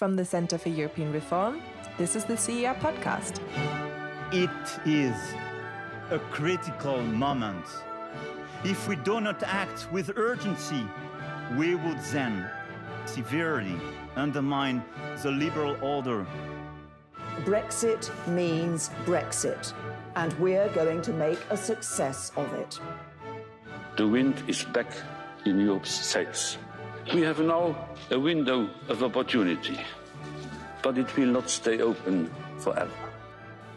From the Center for European Reform, this is the CER podcast. It is a critical moment. If we do not act with urgency, we would then severely undermine the liberal order. Brexit means Brexit, and we're going to make a success of it. The wind is back in Europe's sails. We have now a window of opportunity, but it will not stay open forever.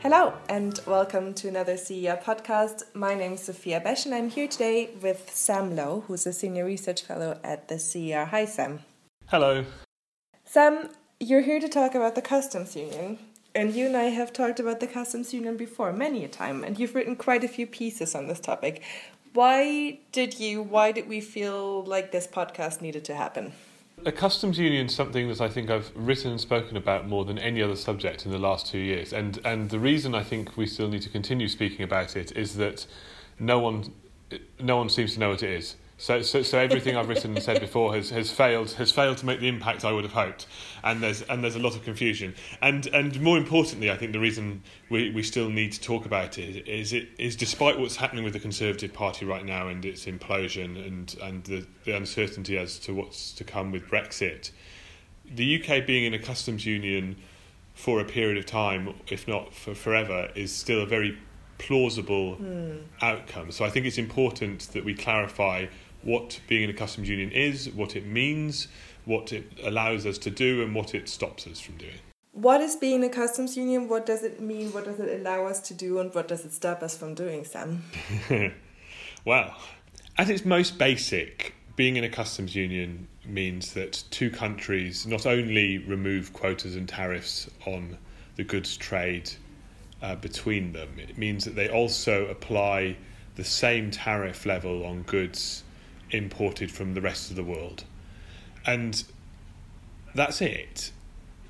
Hello, and welcome to another CER podcast. My name is Sophia Besch, and I'm here today with Sam Lowe, who's a senior research fellow at the CER. Hi, Sam. Hello. Sam, you're here to talk about the customs union. And you and I have talked about the customs union before many a time, and you've written quite a few pieces on this topic. Why did you, why did we feel like this podcast needed to happen? A customs union is something that I think I've written and spoken about more than any other subject in the last two years. And, and the reason I think we still need to continue speaking about it is that no one, no one seems to know what it is. So, so, so everything I've written and said before has, has failed has failed to make the impact I would have hoped, and there's and there's a lot of confusion. And and more importantly, I think the reason we, we still need to talk about it is it is despite what's happening with the Conservative Party right now and its implosion and and the, the uncertainty as to what's to come with Brexit, the UK being in a customs union for a period of time, if not for forever, is still a very plausible mm. outcome. So I think it's important that we clarify what being in a customs union is, what it means, what it allows us to do, and what it stops us from doing. What is being a customs union? What does it mean? What does it allow us to do? And what does it stop us from doing, Sam? well, at its most basic, being in a customs union means that two countries not only remove quotas and tariffs on the goods trade uh, between them, it means that they also apply the same tariff level on goods imported from the rest of the world. And that's it.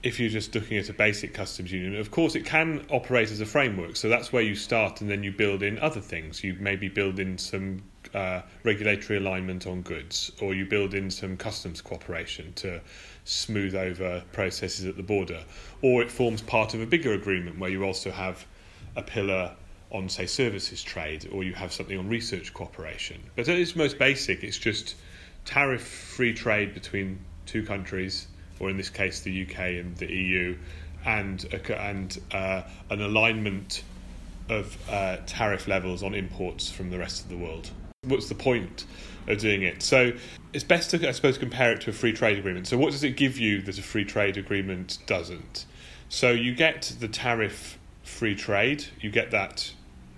If you're just looking at a basic customs union, of course, it can operate as a framework. So that's where you start, and then you build in other things. You maybe build in some uh, regulatory alignment on goods, or you build in some customs cooperation to smooth over processes at the border, or it forms part of a bigger agreement where you also have a pillar on, say, services trade, or you have something on research cooperation. But at its most basic, it's just tariff free trade between two countries, or in this case, the UK and the EU, and, and uh, an alignment of uh, tariff levels on imports from the rest of the world. What's the point of doing it? So it's best to, I suppose, compare it to a free trade agreement. So, what does it give you that a free trade agreement doesn't? So, you get the tariff free trade, you get that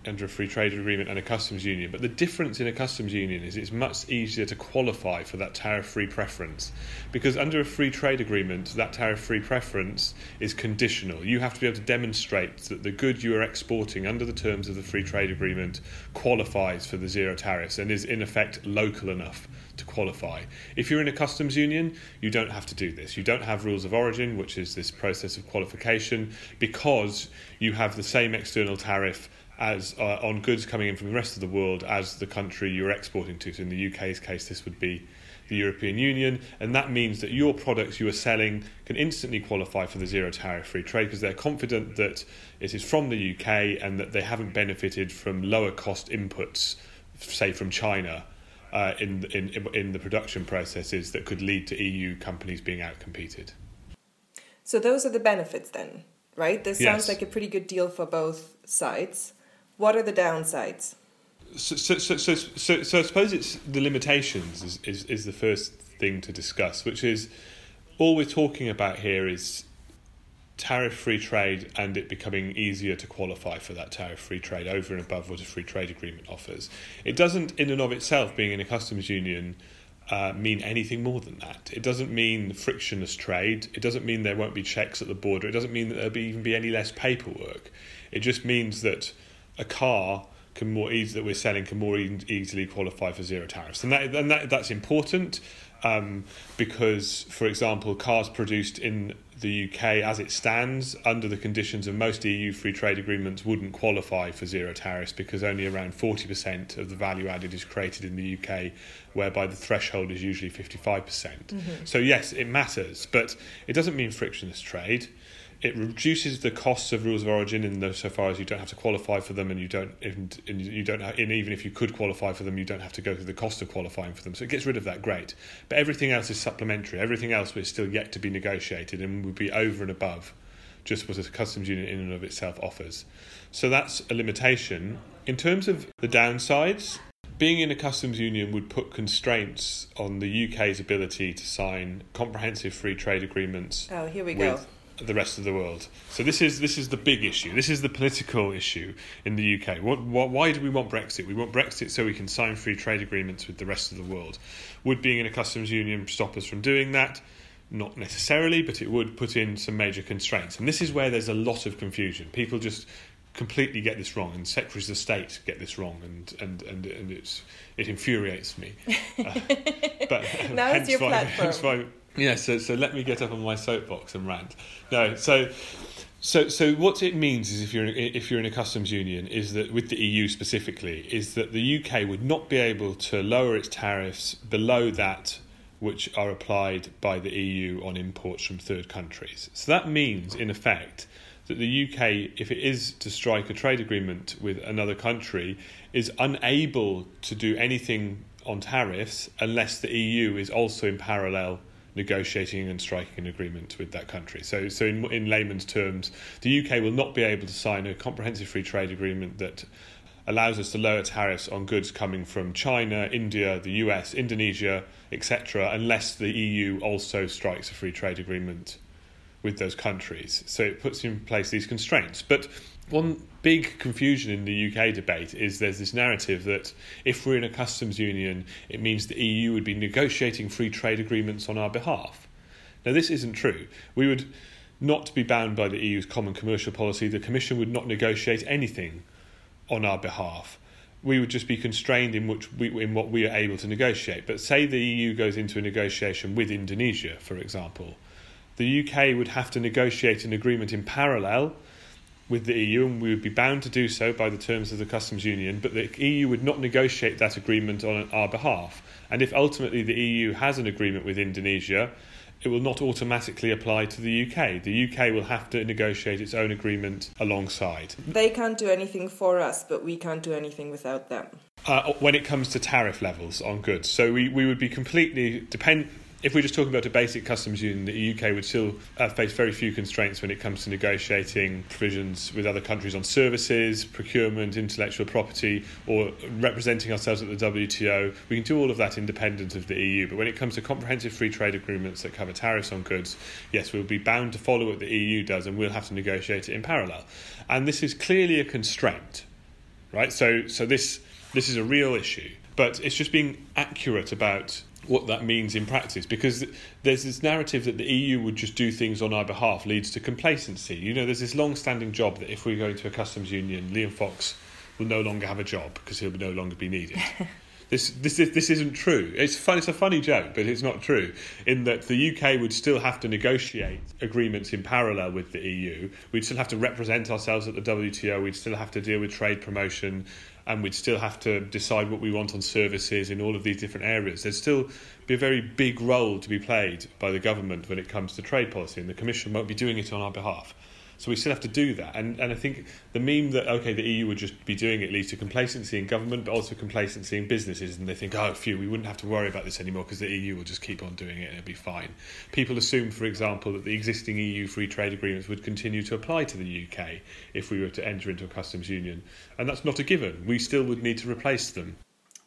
under a free trade agreement and a customs union. But the difference in a customs union is it's much easier to qualify for that tariff free preference. Because under a free trade agreement, that tariff free preference is conditional. You have to be able to demonstrate that the good you are exporting under the terms of the free trade agreement qualifies for the zero tariffs and is in effect local enough to qualify. If you're in a customs union, you don't have to do this. You don't have rules of origin, which is this process of qualification, because you have the same external tariff as uh, on goods coming in from the rest of the world as the country you're exporting to. So in the UK's case, this would be the European Union, and that means that your products you are selling can instantly qualify for the zero tariff free trade because they're confident that it is from the UK and that they haven't benefited from lower cost inputs, say from China. Uh, in, in in the production processes that could lead to EU companies being outcompeted. So those are the benefits then, right? This Yes. sounds like a pretty good deal for both sides. What are the downsides? So, so, so, so, so, so I suppose it's the limitations is, is, is the first thing to discuss, which is all we're talking about here is tariff free trade and it becoming easier to qualify for that tariff free trade over and above what a free trade agreement offers. It doesn't, in and of itself, being in a customs union, uh, mean anything more than that. It doesn't mean frictionless trade. It doesn't mean there won't be checks at the border. It doesn't mean that there'll be, even be any less paperwork. It just means that a car can more easy that we're selling can more e- easily qualify for zero tariffs, and that and that that's important um, because, for example, cars produced in the UK, as it stands, under the conditions of most EU free trade agreements, wouldn't qualify for zero tariffs because only around 40% of the value added is created in the UK, whereby the threshold is usually 55%. percent So, yes, it matters, but it doesn't mean frictionless trade. It reduces the costs of rules of origin in the, so far as you don't have to qualify for them, and you don't, and, and you don't, and even if you could qualify for them, you don't have to go through the cost of qualifying for them. So it gets rid of that. Great, but everything else is supplementary. Everything else is still yet to be negotiated, and would be over and above just what a customs union in and of itself offers. So that's a limitation. In terms of the downsides, being in a customs union would put constraints on the UK's ability to sign comprehensive free trade agreements Oh, here we go. The rest of the world. So this is this is the big issue. This is the political issue in the UK. What, what, why do we want Brexit? We want Brexit so we can sign free trade agreements with the rest of the world. Would being in a customs union stop us from doing that? Not necessarily, but it would put in some major constraints. And this is where there's a lot of confusion. People just completely get this wrong, and secretaries of state get this wrong, and and and, and it's it infuriates me. Uh, but Now it's your why- platform. Yeah, so so let me get up on my soapbox and rant. No, so so so what it means is if you're if you're in a customs union is that with the EU specifically is that the UK would not be able to lower its tariffs below that which are applied by the EU on imports from third countries. So that means in effect that the UK if it is to strike a trade agreement with another country is unable to do anything on tariffs unless the EU is also in parallel negotiating and striking an agreement with that country. So, so in, in layman's terms, the UK will not be able to sign a comprehensive free trade agreement that allows us to lower tariffs on goods coming from China, India, the US, Indonesia, etc., unless the EU also strikes a free trade agreement with those countries. So it puts in place these constraints. But one big confusion in the UK debate is there's this narrative that if we're in a customs union, it means the EU would be negotiating free trade agreements on our behalf. Now, this isn't true. We would not be bound by the EU's common commercial policy. The Commission would not negotiate anything on our behalf. We would just be constrained in which we, in what we are able to negotiate. But say the EU goes into a negotiation with Indonesia, for example, the UK would have to negotiate an agreement in parallel with the EU, and we would be bound to do so by the terms of the customs union. But the EU would not negotiate that agreement on our behalf. And if ultimately the EU has an agreement with Indonesia, it will not automatically apply to the UK. The UK will have to negotiate its own agreement alongside. They can't do anything for us, but we can't do anything without them. uh, when it comes to tariff levels on goods. So we, we would be completely depend. If we're just talking about a basic customs union, the UK would still uh, face very few constraints when it comes to negotiating provisions with other countries on services, procurement, intellectual property, or representing ourselves at the WTO. We can do all of that independent of the EU. But when it comes to comprehensive free trade agreements that cover tariffs on goods, yes, we'll be bound to follow what the EU does, and we'll have to negotiate it in parallel. And this is clearly a constraint right? So, so this this is a real issue, but it's just being accurate about what that means in practice because there's this narrative that the EU would just do things on our behalf leads to complacency. You know, there's this long-standing job that if we go into a customs union, Liam Fox will no longer have a job because he'll no longer be needed. This, this, this isn't true. It's fun. It's a funny joke, but it's not true. In that the UK would still have to negotiate agreements in parallel with the EU. We'd still have to represent ourselves at the WTO. We'd still have to deal with trade promotion, and we'd still have to decide what we want on services in all of these different areas. There'd still be a very big role to be played by the government when it comes to trade policy, and the Commission won't be doing it on our behalf. So we still have to do that. And, and I think the meme that, okay, the EU would just be doing it leads to complacency in government, but also complacency in businesses. And they think, oh, phew, we wouldn't have to worry about this anymore because the EU will just keep on doing it and it'll be fine. People assume, for example, that the existing EU free trade agreements would continue to apply to the UK if we were to enter into a customs union. And that's not a given. We still would need to replace them.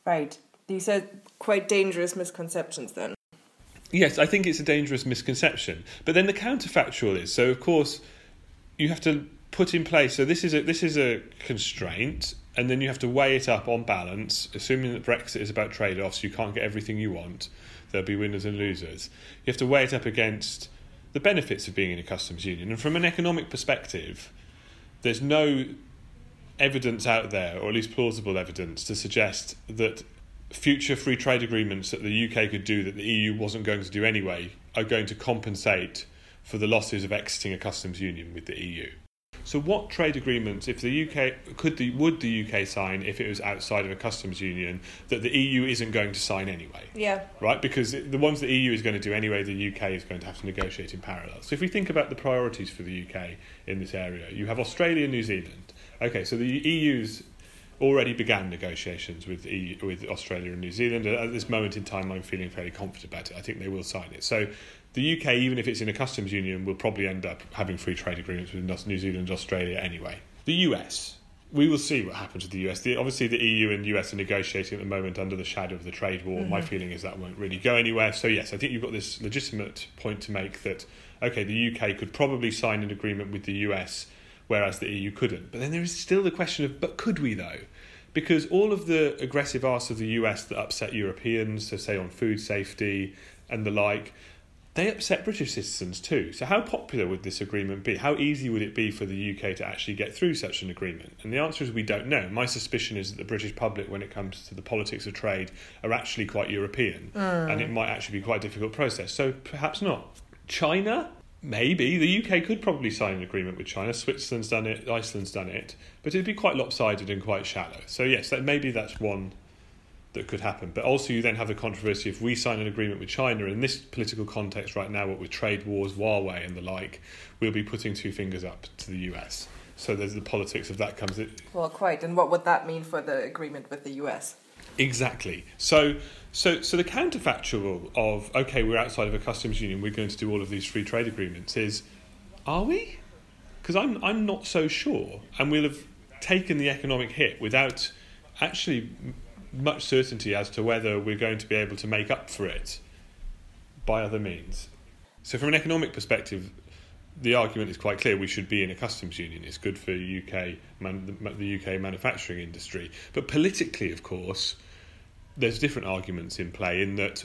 Right. These are quite dangerous misconceptions then. Yes, I think it's a dangerous misconception. But then the counterfactual is so, of course, you have to put in place. So this is a this is a constraint, and then you have to weigh it up on balance. Assuming that Brexit is about trade-offs, you can't get everything you want. There'll be winners and losers. You have to weigh it up against the benefits of being in a customs union, and from an economic perspective, there's no evidence out there, or at least plausible evidence, to suggest that future free trade agreements that the UK could do that the EU wasn't going to do anyway are going to compensate for the losses of exiting a customs union with the EU. So, what trade agreements, if the UK could the would the UK sign if it was outside of a customs union that the EU isn't going to sign anyway? Yeah. Right, because the ones the EU is going to do anyway, the UK is going to have to negotiate in parallel. So, if we think about the priorities for the UK in this area, you have Australia, and New Zealand. Okay, so the EU's already began negotiations with EU, with Australia and New Zealand. At this moment in time, I'm feeling fairly confident about it. I think they will sign it. So the UK, even if it's in a customs union, will probably end up having free trade agreements with New Zealand and Australia anyway. The US, we will see what happens with the US. The, obviously, the EU and US are negotiating at the moment under the shadow of the trade war. Mm-hmm. My feeling is that won't really go anywhere. So, yes, I think you've got this legitimate point to make that, okay, the UK could probably sign an agreement with the US, whereas the EU couldn't. But then there is still the question of, but could we though? Because all of the aggressive asks of the US that upset Europeans, so say on food safety and the like, they upset British citizens too. So, how popular would this agreement be? How easy would it be for the UK to actually get through such an agreement? And the answer is we don't know. My suspicion is that the British public, when it comes to the politics of trade, are actually quite European, mm. and it might actually be quite a difficult process. So, perhaps not. China, maybe the UK could probably sign an agreement with China. Switzerland's done it, Iceland's done it, but it'd be quite lopsided and quite shallow. So yes, that maybe that's one that could happen. But also, you then have the controversy if we sign an agreement with China in this political context right now, what with trade wars, Huawei, and the like, we'll be putting two fingers up to the US. So there's the politics of that comes. In. Well, quite. And what would that mean for the agreement with the US? Exactly. So, so, so the counterfactual of okay, we're outside of a customs union, we're going to do all of these free trade agreements is, are we? Because I'm I'm not so sure, and we'll have taken the economic hit without actually much certainty as to whether we're going to be able to make up for it by other means. So, from an economic perspective, the argument is quite clear. We should be in a customs union. It's good for UK man, the UK manufacturing industry. But politically, of course, there's different arguments in play. In that,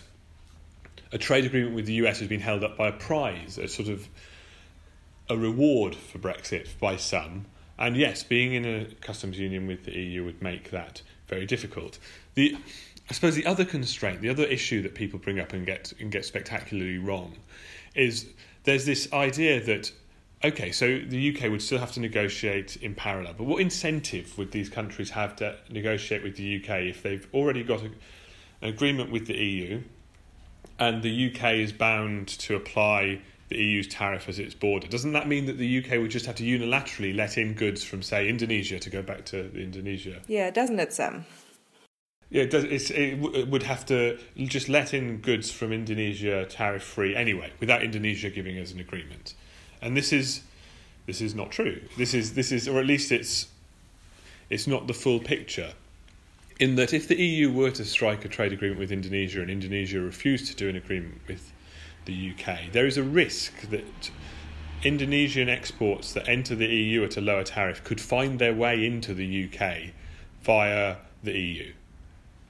a trade agreement with the US has been held up by a prize, a sort of a reward for Brexit by some. And yes, being in a customs union with the EU would make that very difficult. The I suppose the other constraint, the other issue that people bring up and get and get spectacularly wrong, is there's this idea that okay, so the UK would still have to negotiate in parallel, but what incentive would these countries have to negotiate with the UK if they've already got a, an agreement with the EU, and the UK is bound to apply the EU's tariff as its border. Doesn't that mean that the UK would just have to unilaterally let in goods from, say, Indonesia to go back to Indonesia? Yeah, doesn't it, Sam? Yeah, it, does, it, it would have to just let in goods from Indonesia tariff free anyway, without Indonesia giving us an agreement. And this is this is not true. This is this is, or at least it's it's not the full picture. In that, if the EU were to strike a trade agreement with Indonesia and Indonesia refused to do an agreement with the UK. There is a risk that Indonesian exports that enter the EU at a lower tariff could find their way into the UK via the EU.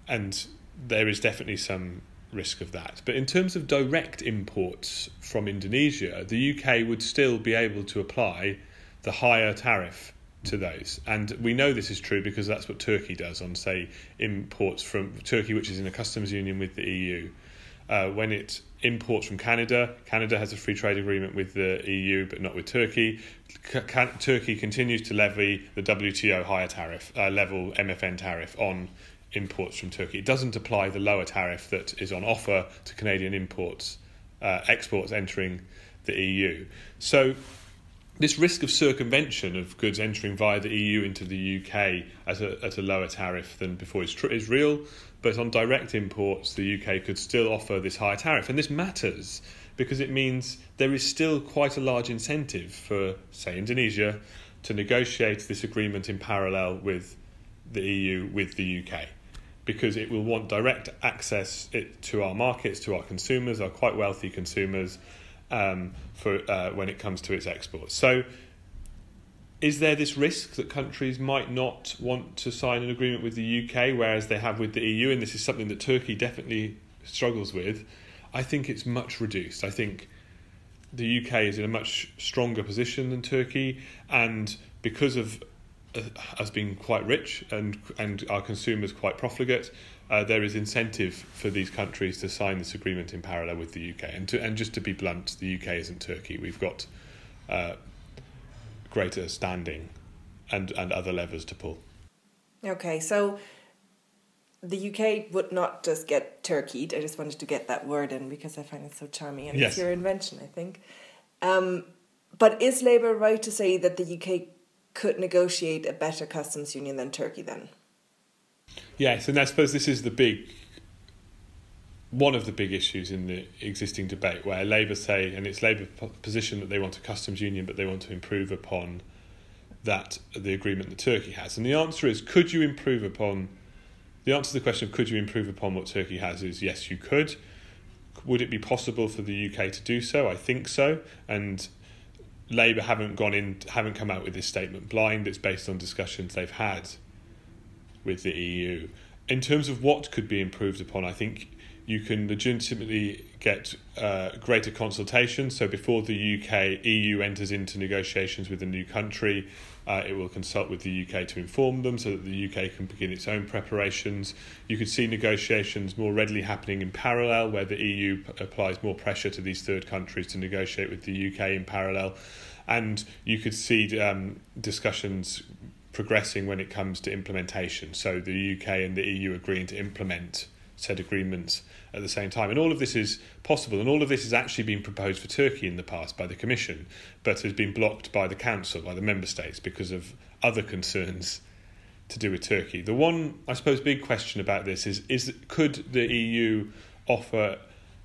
And there is definitely some risk of that. But in terms of direct imports from Indonesia, the UK would still be able to apply the higher tariff to those. And we know this is true because that's what Turkey does on, say, imports from Turkey, which is in a customs union with the EU. Uh, when it imports from Canada. Canada has a free trade agreement with the EU, but not with Turkey. C- Turkey continues to levy the WTO higher tariff uh, level MFN tariff on imports from Turkey. It doesn't apply the lower tariff that is on offer to Canadian imports, uh, exports entering the EU. So this risk of circumvention of goods entering via the EU into the UK at a, at a lower tariff than before is, tr- is real. But on direct imports, the UK could still offer this higher tariff. And this matters because it means there is still quite a large incentive for, say, Indonesia to negotiate this agreement in parallel with the EU, with the UK. Because it will want direct access to our markets, to our consumers, our quite wealthy consumers, um, for uh, when it comes to its exports. So is there this risk that countries might not want to sign an agreement with the UK, whereas they have with the EU? And this is something that Turkey definitely struggles with. I think it's much reduced. I think the UK is in a much stronger position than Turkey, and because of as being quite rich and and our consumers quite profligate, uh, there is incentive for these countries to sign this agreement in parallel with the UK. And to, and just to be blunt, the UK isn't Turkey. We've got uh, greater standing and and other levers to pull. Okay, so the UK would not just get turkeyed. I just wanted to get that word in because I find it so charming and Yes. it's your invention, I think. Um, but is Labour right to say that the UK could negotiate a better customs union than Turkey then? Yes, and I suppose this is the big one of the big issues in the existing debate, where Labour say, and it's Labour position that they want a customs union, but they want to improve upon that the agreement that Turkey has. And the answer is, could you improve upon? The answer to the question of could you improve upon what Turkey has is yes, you could. Would it be possible for the UK to do so? I think so, and Labour haven't gone in, haven't come out with this statement blind. It's based on discussions they've had with the EU. In terms of what could be improved upon, I think you can legitimately get uh, greater consultation. So before the UK EU enters into negotiations with a new country, uh, it will consult with the UK to inform them so that the UK can begin its own preparations. You could see negotiations more readily happening in parallel, where the EU p- applies more pressure to these third countries to negotiate with the UK in parallel. And you could see um, discussions progressing when it comes to implementation. So the UK and the EU agreeing to implement said agreements at the same time. And all of this is possible, and all of this has actually been proposed for Turkey in the past by the Commission, but has been blocked by the Council, by the Member States, because of other concerns to do with Turkey. The one, I suppose, big question about this is: is could the EU offer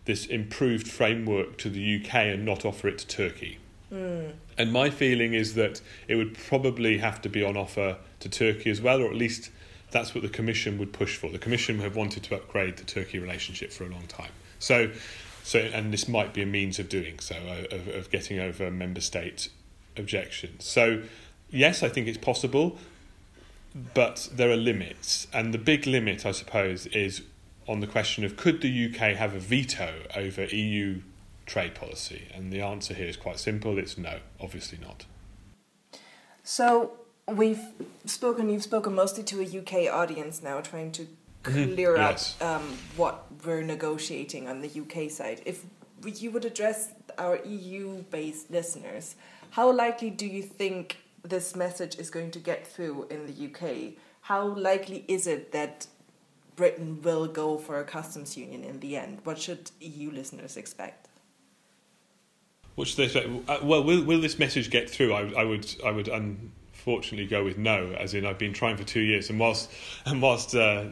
this improved framework to the UK and not offer it to Turkey? Hmm. And my feeling is that it would probably have to be on offer to Turkey as well, or at least that's what the Commission would push for. The Commission have wanted to upgrade the Turkey relationship for a long time. So, so and this might be a means of doing so, uh, of, of getting over member state objections. So, yes, I think it's possible, but there are limits. And the big limit, I suppose, is on the question of could the UK have a veto over EU trade policy? And the answer here is quite simple it's no, obviously not. So we've spoken. You've spoken mostly to a UK audience now, trying to clear yes. up um, what we're negotiating on the UK side. If you would address our EU-based listeners, how likely do you think this message is going to get through in the UK? How likely is it that Britain will go for a customs union in the end? What should EU listeners expect? What should they say? Uh, Well, will, will this message get through? I, I would, I would unfortunately go with no. As in, I've been trying for two years, and whilst, and whilst uh,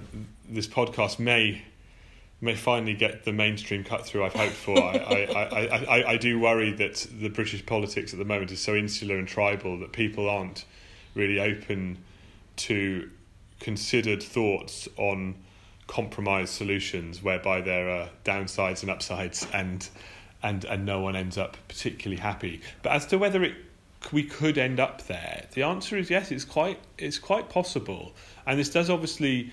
this podcast may may finally get the mainstream cut through I've hoped for, I, I, I, I, I do worry that the British politics at the moment is so insular and tribal that people aren't really open to considered thoughts on compromise solutions whereby there are downsides and upsides and and and no one ends up particularly happy but as to whether it we could end up there? The answer is yes it's quite it's quite possible. And this does obviously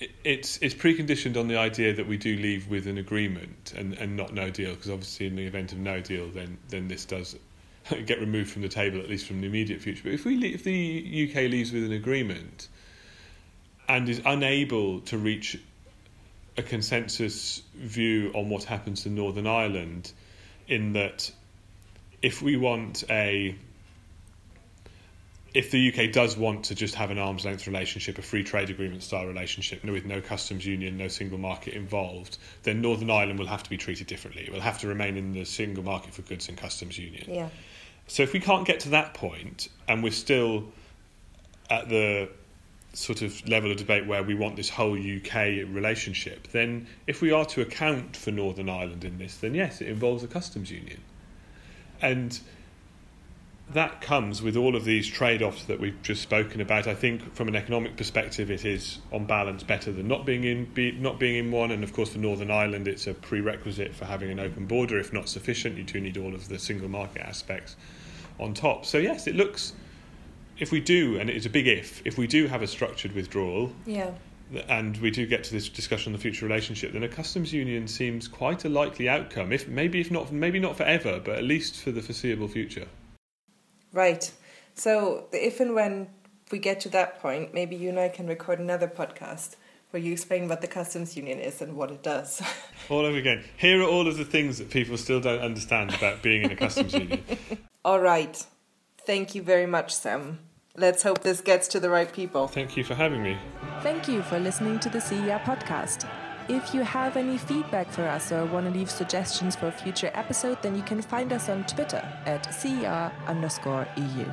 it- it's it's preconditioned on the idea that we do leave with an agreement and, and not no deal because obviously in the event of no deal then then this does get removed from the table at least from the immediate future. But if we if the UK leaves with an agreement and is unable to reach a consensus view on what happens to Northern Ireland in that if we want a if the UK does want to just have an arm's length relationship, a free trade agreement style relationship, with no customs union, no single market involved, then Northern Ireland will have to be treated differently. It will have to remain in the single market for goods and customs union. Yeah. So if we can't get to that point and we're still at the sort of level of debate where we want this whole UK relationship, then if we are to account for Northern Ireland in this, then yes, it involves a customs union. And that comes with all of these trade offs that we've just spoken about. I think from an economic perspective, it is on balance better than not being in be, not being in one. And of course, for Northern Ireland, it's a prerequisite for having an open border. If not sufficient, you do need all of the single market aspects on top. So yes, it looks. If we do, and it is a big if, if we do have a structured withdrawal, Yeah. And we do get to this discussion on the future relationship, then a customs union seems quite a likely outcome. If maybe if not maybe not forever, but at least for the foreseeable future. Right. So if and when we get to that point, maybe you and I can record another podcast where you explain what the customs union is and what it does. All over again. Here are all of the things that people still don't understand about being in a customs union. All right. Thank you very much, Sam. Let's hope this gets to the right people. Thank you for having me. Thank you for listening to the CER podcast. If you have any feedback for us or want to leave suggestions for a future episode, then you can find us on Twitter at CER underscore EU.